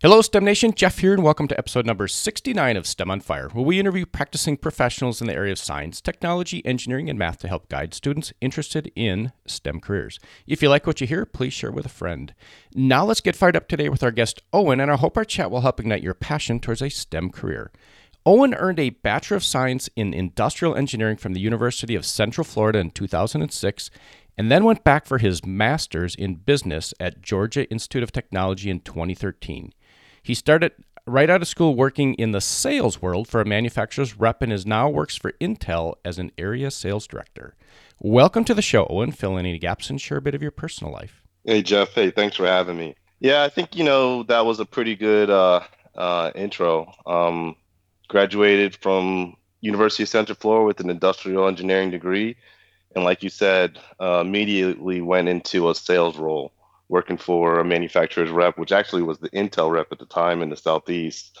Hello, STEM Nation. Jeff here, and welcome to episode number 69 of STEM on Fire, where we interview practicing professionals in the area of science, technology, engineering, and math to help guide students interested in STEM careers. If you like what you hear, please share with a friend. Now, let's get fired up today with our guest, Owen, and I hope our chat will help ignite your passion towards a STEM career. Owen earned a Bachelor of Science in Industrial Engineering from the University of Central Florida in 2006 and then went back for his master's in business at Georgia Institute of Technology in 2013. He started right out of school working in the sales world for a manufacturer's rep and is now works for Intel as an area sales director. Welcome to the show, Owen. Fill in any gaps and share a bit of your personal life. Hey, Jeff. Hey, thanks for having me. Yeah, I think, you know, that was a pretty good uh, uh, intro. Um, graduated from University of Central Florida with an industrial engineering degree. And like you said, uh, immediately went into a sales role working for a manufacturer's rep, which actually was the Intel rep at the time in the Southeast.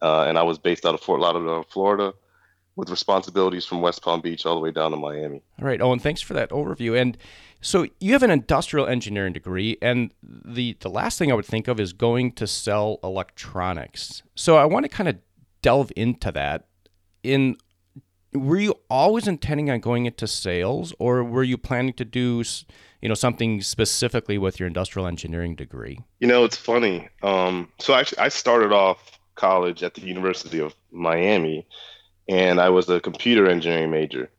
Uh, and I was based out of Fort Lauderdale, Florida, with responsibilities from West Palm Beach all the way down to Miami. All right, Owen, thanks for that overview. And so you have an industrial engineering degree, and the, the last thing I would think of is going to sell electronics. So I want to kind of delve into that. In were you always intending on going into sales, or were you planning to do you know something specifically with your industrial engineering degree? You know, it's funny. Um, so actually, I started off college at the University of Miami, and I was a computer engineering major,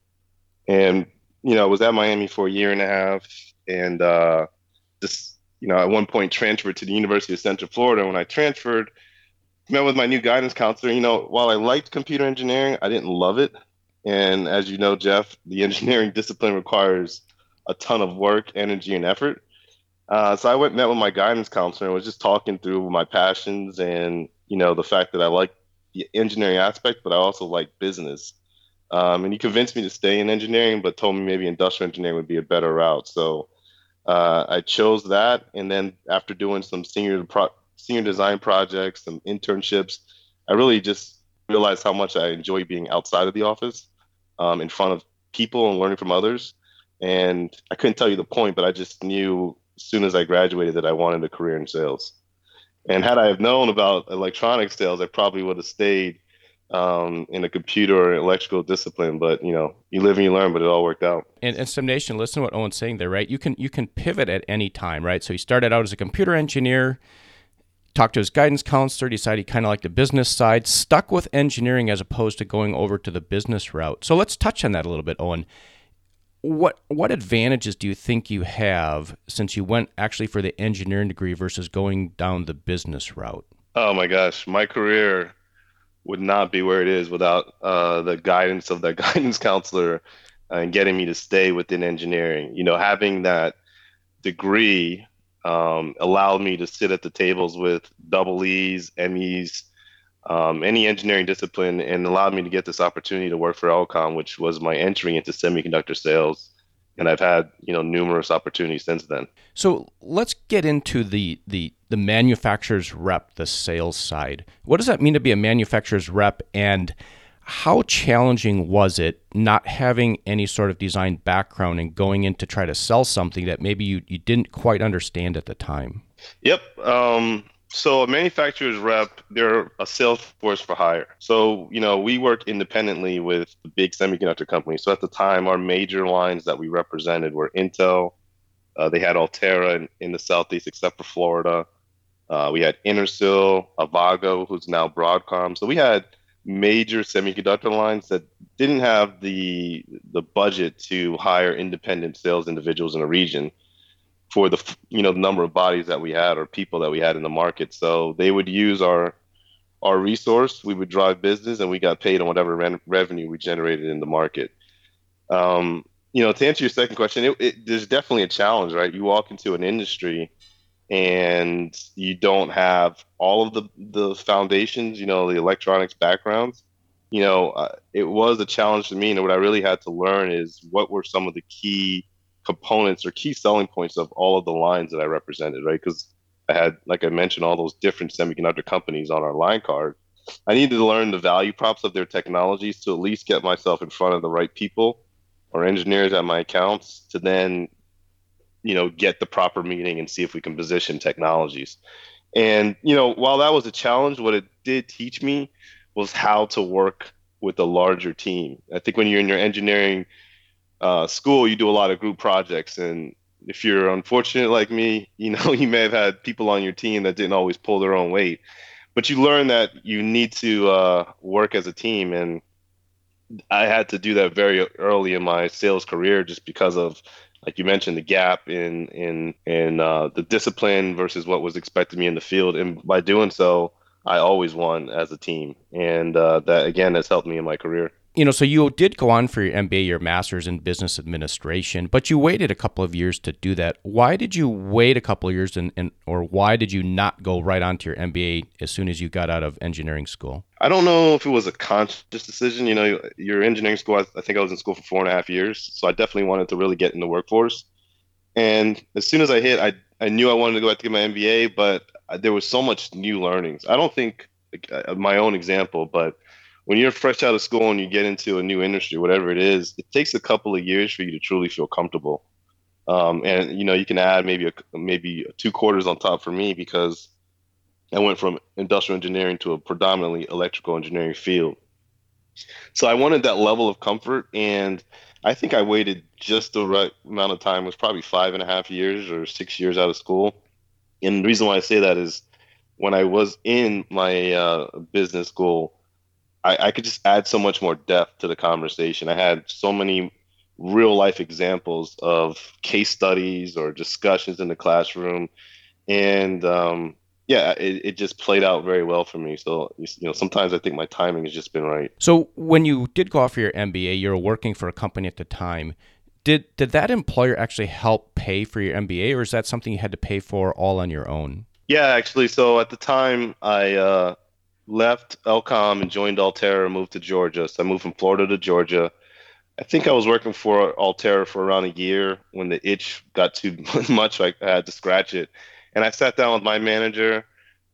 and you know, I was at Miami for a year and a half, and uh, just you know, at one point transferred to the University of Central Florida. When I transferred, met with my new guidance counselor. You know, while I liked computer engineering, I didn't love it. And as you know, Jeff, the engineering discipline requires a ton of work, energy, and effort. Uh, so I went met with my guidance counselor and was just talking through my passions and you know the fact that I like the engineering aspect, but I also like business. Um, and he convinced me to stay in engineering, but told me maybe industrial engineering would be a better route. So uh, I chose that, and then after doing some senior pro- senior design projects, some internships, I really just realized how much I enjoy being outside of the office, um, in front of people and learning from others. And I couldn't tell you the point, but I just knew as soon as I graduated that I wanted a career in sales. And had I have known about electronic sales, I probably would have stayed um, in a computer or electrical discipline. But you know, you live and you learn. But it all worked out. And, and Nation, listen to what Owen's saying there, right? You can you can pivot at any time, right? So he started out as a computer engineer, talked to his guidance counselor, decided he kind of liked the business side, stuck with engineering as opposed to going over to the business route. So let's touch on that a little bit, Owen what what advantages do you think you have since you went actually for the engineering degree versus going down the business route? Oh my gosh, my career would not be where it is without uh, the guidance of that guidance counselor and getting me to stay within engineering. You know, having that degree um, allowed me to sit at the tables with double E's, MEs, um, any engineering discipline and allowed me to get this opportunity to work for Elcom, which was my entry into semiconductor sales. And I've had you know numerous opportunities since then. So let's get into the the the manufacturer's rep, the sales side. What does that mean to be a manufacturer's rep, and how challenging was it not having any sort of design background and going in to try to sell something that maybe you, you didn't quite understand at the time? Yep. Um, so a manufacturer's rep, they're a sales force for hire. So, you know, we work independently with the big semiconductor companies. So at the time, our major lines that we represented were Intel. Uh, they had Altera in, in, the Southeast, except for Florida. Uh, we had Intersil, Avago, who's now Broadcom. So we had major semiconductor lines that didn't have the the budget to hire independent sales individuals in a region for the you know the number of bodies that we had or people that we had in the market. So they would use our our resource. We would drive business, and we got paid on whatever re- revenue we generated in the market. Um, you know, to answer your second question, it, it, there's definitely a challenge, right? You walk into an industry and you don't have all of the the foundations, you know, the electronics backgrounds. You know, uh, it was a challenge to me, and what I really had to learn is what were some of the key components or key selling points of all of the lines that I represented, right? Because I had, like I mentioned, all those different semiconductor companies on our line card. I needed to learn the value props of their technologies to at least get myself in front of the right people or engineers at my accounts to then, you know, get the proper meeting and see if we can position technologies. And you know, while that was a challenge, what it did teach me was how to work with a larger team. I think when you're in your engineering uh, school, you do a lot of group projects, and if you're unfortunate like me, you know, you may have had people on your team that didn't always pull their own weight. But you learn that you need to uh, work as a team, and I had to do that very early in my sales career, just because of, like you mentioned, the gap in in in uh, the discipline versus what was expected me in the field, and by doing so, I always won as a team, and uh, that again has helped me in my career you know, so you did go on for your MBA, your master's in business administration, but you waited a couple of years to do that. Why did you wait a couple of years, and, and or why did you not go right on to your MBA as soon as you got out of engineering school? I don't know if it was a conscious decision. You know, your engineering school. I think I was in school for four and a half years, so I definitely wanted to really get in the workforce. And as soon as I hit, I I knew I wanted to go back to get my MBA, but there was so much new learnings. I don't think uh, my own example, but when you're fresh out of school and you get into a new industry, whatever it is, it takes a couple of years for you to truly feel comfortable. Um, and you know, you can add maybe a maybe two quarters on top for me because I went from industrial engineering to a predominantly electrical engineering field. So I wanted that level of comfort, and I think I waited just the right amount of time. It was probably five and a half years or six years out of school. And the reason why I say that is when I was in my uh, business school, I, I could just add so much more depth to the conversation. I had so many real life examples of case studies or discussions in the classroom, and um, yeah, it, it just played out very well for me. So you know, sometimes I think my timing has just been right. So when you did go off for your MBA, you were working for a company at the time. Did did that employer actually help pay for your MBA, or is that something you had to pay for all on your own? Yeah, actually. So at the time, I uh, left Elcom and joined Altera and moved to Georgia. So I moved from Florida to Georgia. I think I was working for Altera for around a year when the itch got too much. I had to scratch it. And I sat down with my manager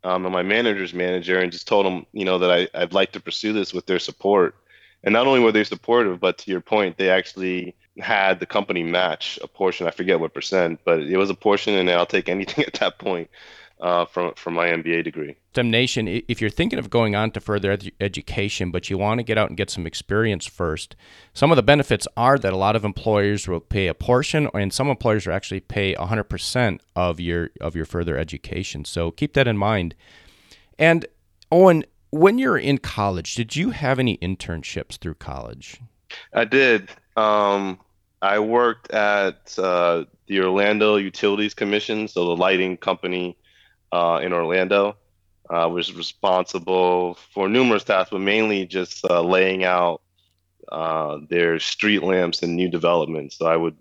um, and my manager's manager and just told them, you know, that I, I'd like to pursue this with their support. And not only were they supportive, but to your point, they actually had the company match a portion. I forget what percent, but it was a portion, and I'll take anything at that point uh, from from my MBA degree. Nation, if you're thinking of going on to further ed- education, but you want to get out and get some experience first, some of the benefits are that a lot of employers will pay a portion, and some employers will actually pay 100% of your of your further education. So keep that in mind. And Owen, when you're in college, did you have any internships through college? I did. Um, I worked at uh, the Orlando Utilities Commission, so the lighting company uh, in Orlando. I uh, was responsible for numerous tasks, but mainly just uh, laying out uh, their street lamps and new developments. So I would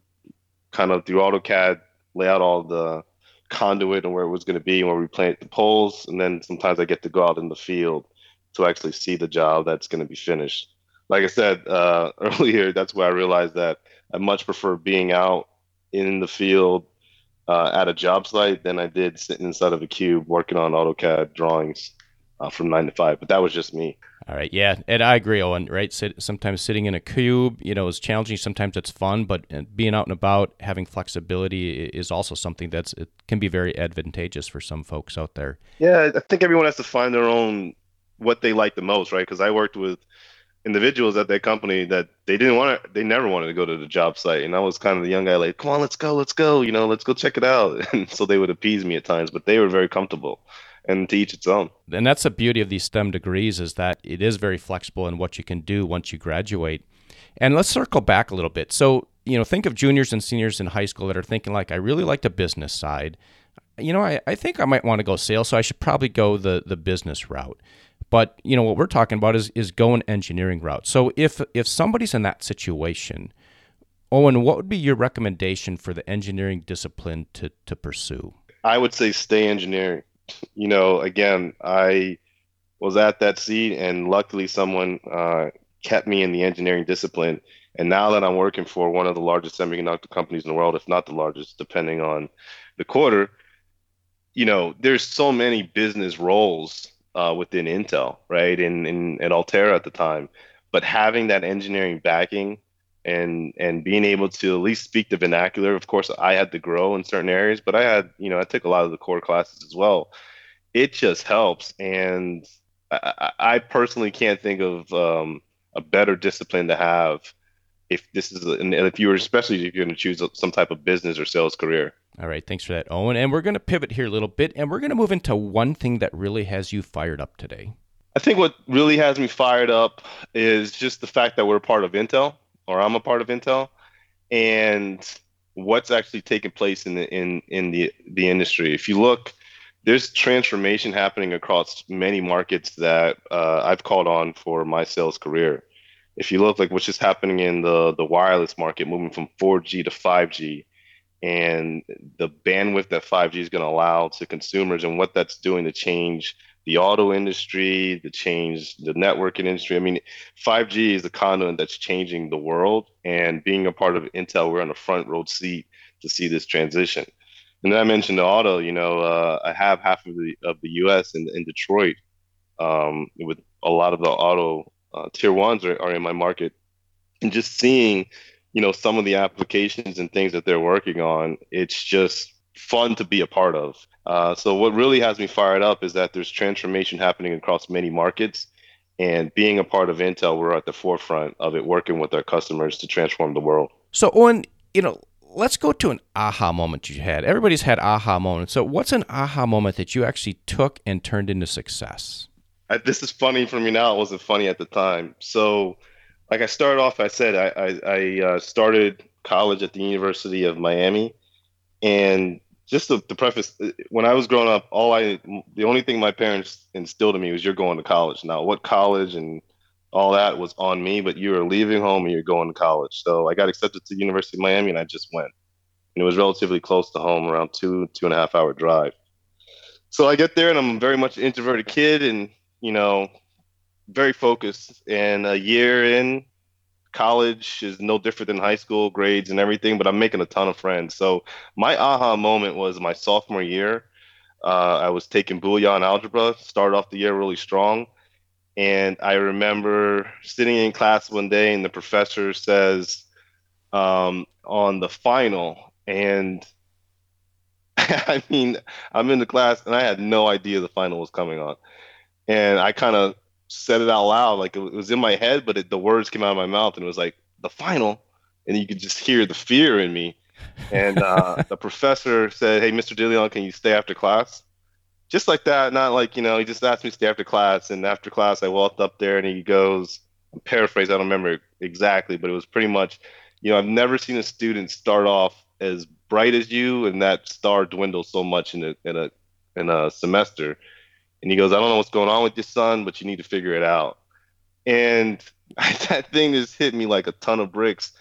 kind of through AutoCAD lay out all the conduit and where it was going to be and where we plant the poles, and then sometimes I get to go out in the field to actually see the job that's going to be finished. Like I said uh, earlier, that's where I realized that I much prefer being out in the field uh, at a job site than I did sitting inside of a cube working on AutoCAD drawings uh, from nine to five. But that was just me. All right, yeah, and I agree, Owen. Right, Sit, sometimes sitting in a cube, you know, is challenging. Sometimes it's fun, but uh, being out and about, having flexibility, is also something that's it can be very advantageous for some folks out there. Yeah, I think everyone has to find their own what they like the most, right? Because I worked with individuals at that company that they didn't want to they never wanted to go to the job site. And i was kind of the young guy like come on let's go let's go you know let's go check it out. And so they would appease me at times but they were very comfortable and to each its own. And that's the beauty of these stem degrees is that it is very flexible in what you can do once you graduate. And let's circle back a little bit. So you know think of juniors and seniors in high school that are thinking like i really like the business side. You know i, I think i might want to go sales so i should probably go the the business route but you know what we're talking about is is going engineering route. So if if somebody's in that situation, Owen, what would be your recommendation for the engineering discipline to to pursue? I would say stay engineering. You know, again, I was at that seat, and luckily someone uh, kept me in the engineering discipline. And now that I'm working for one of the largest semiconductor companies in the world, if not the largest, depending on the quarter, you know, there's so many business roles uh, within Intel, right, in, in, at Altera at the time. But having that engineering backing and and being able to at least speak the vernacular. Of course, I had to grow in certain areas, but I had you know I took a lot of the core classes as well. it just helps. And I, I personally can't think of um, a better discipline to have if this is, and if you're, especially if you're going to choose some type of business or sales career. All right. Thanks for that, Owen. And we're going to pivot here a little bit and we're going to move into one thing that really has you fired up today. I think what really has me fired up is just the fact that we're part of Intel, or I'm a part of Intel, and what's actually taking place in the in in the the industry. If you look, there's transformation happening across many markets that uh, I've called on for my sales career. If you look like what's just happening in the the wireless market, moving from 4G to 5G, and the bandwidth that 5G is going to allow to consumers, and what that's doing to change the auto industry, the change the networking industry. I mean, 5G is the conduit that's changing the world, and being a part of Intel, we're on the front row seat to see this transition. And then I mentioned the auto. You know, uh, I have half of the of the U.S. in, in Detroit, um, with a lot of the auto uh, tier ones are, are in my market, and just seeing, you know, some of the applications and things that they're working on, it's just fun to be a part of. Uh, so what really has me fired up is that there's transformation happening across many markets, and being a part of Intel, we're at the forefront of it, working with our customers to transform the world. So, Owen, you know, let's go to an aha moment you had. Everybody's had aha moments. So, what's an aha moment that you actually took and turned into success? I, this is funny for me now. It wasn't funny at the time. So, like I started off, I said I, I, I uh, started college at the University of Miami, and just to, to preface, uh, when I was growing up, all I, the only thing my parents instilled in me was you're going to college. Now, what college and all that was on me, but you were leaving home and you're going to college. So I got accepted to the University of Miami and I just went. And it was relatively close to home, around two, two and a half hour drive. So I get there and I'm a very much an introverted kid and, you know, very focused. And a year in, college is no different than high school grades and everything, but I'm making a ton of friends. So my aha moment was my sophomore year. Uh, I was taking Boolean algebra, started off the year really strong. And I remember sitting in class one day and the professor says um, on the final, and I mean, I'm in the class and I had no idea the final was coming on. And I kind of said it out loud. Like it was in my head, but it, the words came out of my mouth, and it was like the final, and you could just hear the fear in me. And uh, the professor said, "Hey, Mr. DeLeon, can you stay after class?" Just like that, not like you know. He just asked me to stay after class, and after class, I walked up there, and he goes, I'm paraphrase, I don't remember exactly, but it was pretty much, you know, I've never seen a student start off as bright as you, and that star dwindle so much in a in a in a semester and he goes, I don't know what's going on with your son, but you need to figure it out. And that thing just hit me like a ton of bricks.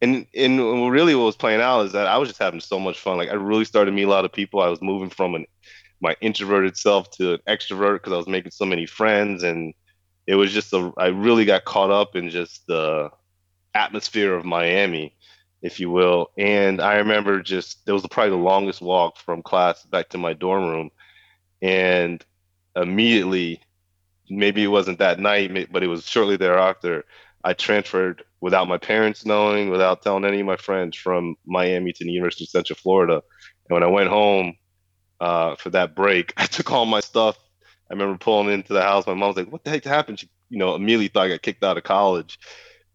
And and really what was playing out is that I was just having so much fun. Like I really started to meet a lot of people. I was moving from an my introverted self to an extrovert because I was making so many friends and it was just a I really got caught up in just the atmosphere of Miami, if you will. And I remember just it was probably the longest walk from class back to my dorm room. And immediately, maybe it wasn't that night, but it was shortly thereafter, I transferred without my parents knowing, without telling any of my friends from Miami to the University of Central Florida. And when I went home uh, for that break, I took all my stuff. I remember pulling into the house. My mom was like, "What the heck happened?" She, you know, immediately thought I got kicked out of college,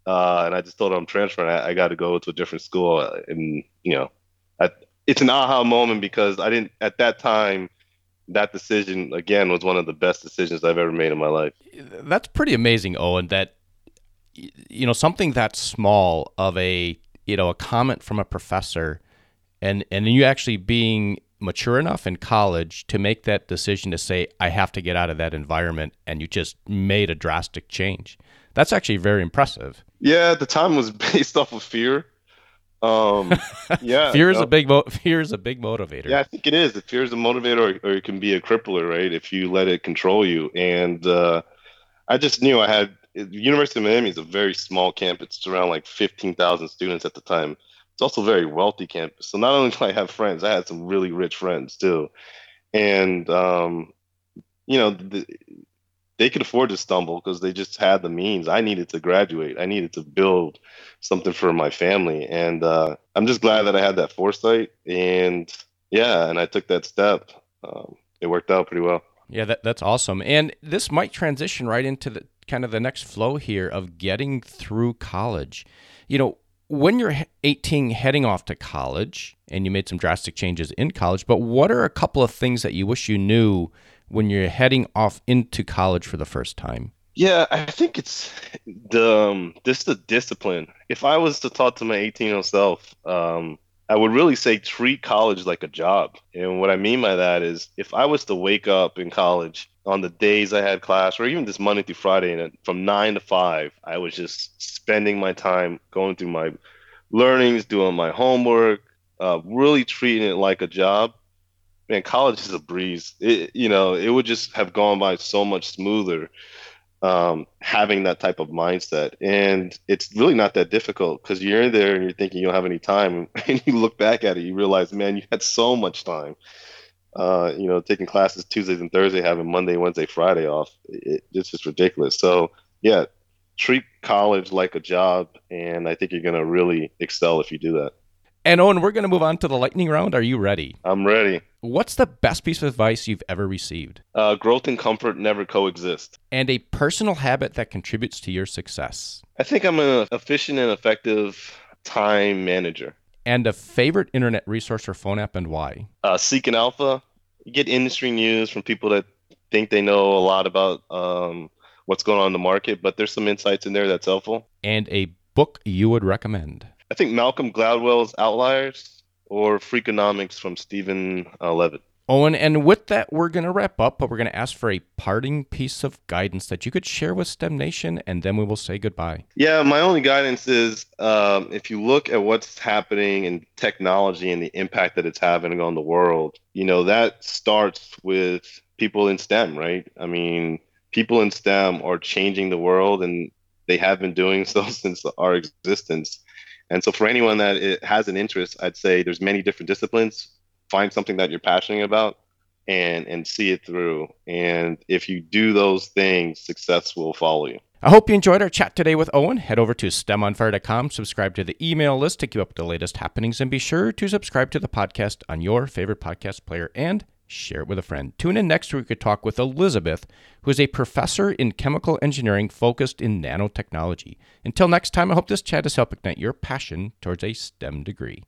uh, and I just told her I'm transferring. I, I got to go to a different school, and you know, I, it's an aha moment because I didn't at that time that decision again was one of the best decisions I've ever made in my life. That's pretty amazing, Owen. That you know something that small of a you know a comment from a professor, and and you actually being mature enough in college to make that decision to say I have to get out of that environment, and you just made a drastic change. That's actually very impressive. Yeah, at the time was based off of fear. Um, yeah, fear is a big mo- fear is a big motivator. Yeah, I think it is. Fear is a motivator, or, or, it can be a crippler, right? If you let it control you. And uh, I just knew I had University of Miami is a very small campus. It's around like fifteen thousand students at the time. It's also a very wealthy campus. So not only do I have friends, I had some really rich friends too. And um, you know, the, they could afford to stumble because they just had the means. I needed to graduate. I needed to build something for my family, and uh, I'm just glad that I had that foresight. And yeah, and I took that step. Um, it worked out pretty well. Yeah, that, that's awesome. And this might transition right into the kind of the next flow here of getting through college. You know, when you're 18 heading off to college and you made some drastic changes in college, but what are a couple of things that you wish you knew when you're heading off into college for the first time? Yeah, I think it's the um, this the discipline. If I was to talk to my 18 year old self, um, I would really say treat college like a job. And what I mean by that is if I was to wake up in college on the days I had class, or even just Monday through Friday, and from nine to five, I was just spending my time going through my learnings, doing my homework, uh, really treating it like a job. Man, college is a breeze. It, you know, it would just have gone by so much smoother um, having that type of mindset. And it's really not that difficult because you're in there and you're thinking you don't have any time. And you look back at it, you realize, man, you had so much time. Uh, you know, taking classes Tuesdays and Thursday, having Monday, Wednesday, Friday off. It, it's just ridiculous. So, yeah, treat college like a job. And I think you're going to really excel if you do that. And Owen, we're going to move on to the lightning round. Are you ready? I'm ready. What's the best piece of advice you've ever received? Uh, growth and comfort never coexist. And a personal habit that contributes to your success. I think I'm an efficient and effective time manager. And a favorite internet resource or phone app and why? Uh, Seeking Alpha. You get industry news from people that think they know a lot about um, what's going on in the market, but there's some insights in there that's helpful. And a book you would recommend? I think Malcolm Gladwell's Outliers or Freakonomics from Steven uh, Levitt. Owen, and with that, we're going to wrap up, but we're going to ask for a parting piece of guidance that you could share with STEM Nation, and then we will say goodbye. Yeah, my only guidance is um, if you look at what's happening in technology and the impact that it's having on the world, you know, that starts with people in STEM, right? I mean, people in STEM are changing the world, and they have been doing so since our existence. And so for anyone that has an interest, I'd say there's many different disciplines. Find something that you're passionate about and and see it through. And if you do those things, success will follow you. I hope you enjoyed our chat today with Owen. Head over to STEMonfire.com, subscribe to the email list to keep up with the latest happenings, and be sure to subscribe to the podcast on your favorite podcast player and share it with a friend. Tune in next week to talk with Elizabeth, who is a professor in chemical engineering focused in nanotechnology. Until next time, I hope this chat has helped ignite your passion towards a STEM degree.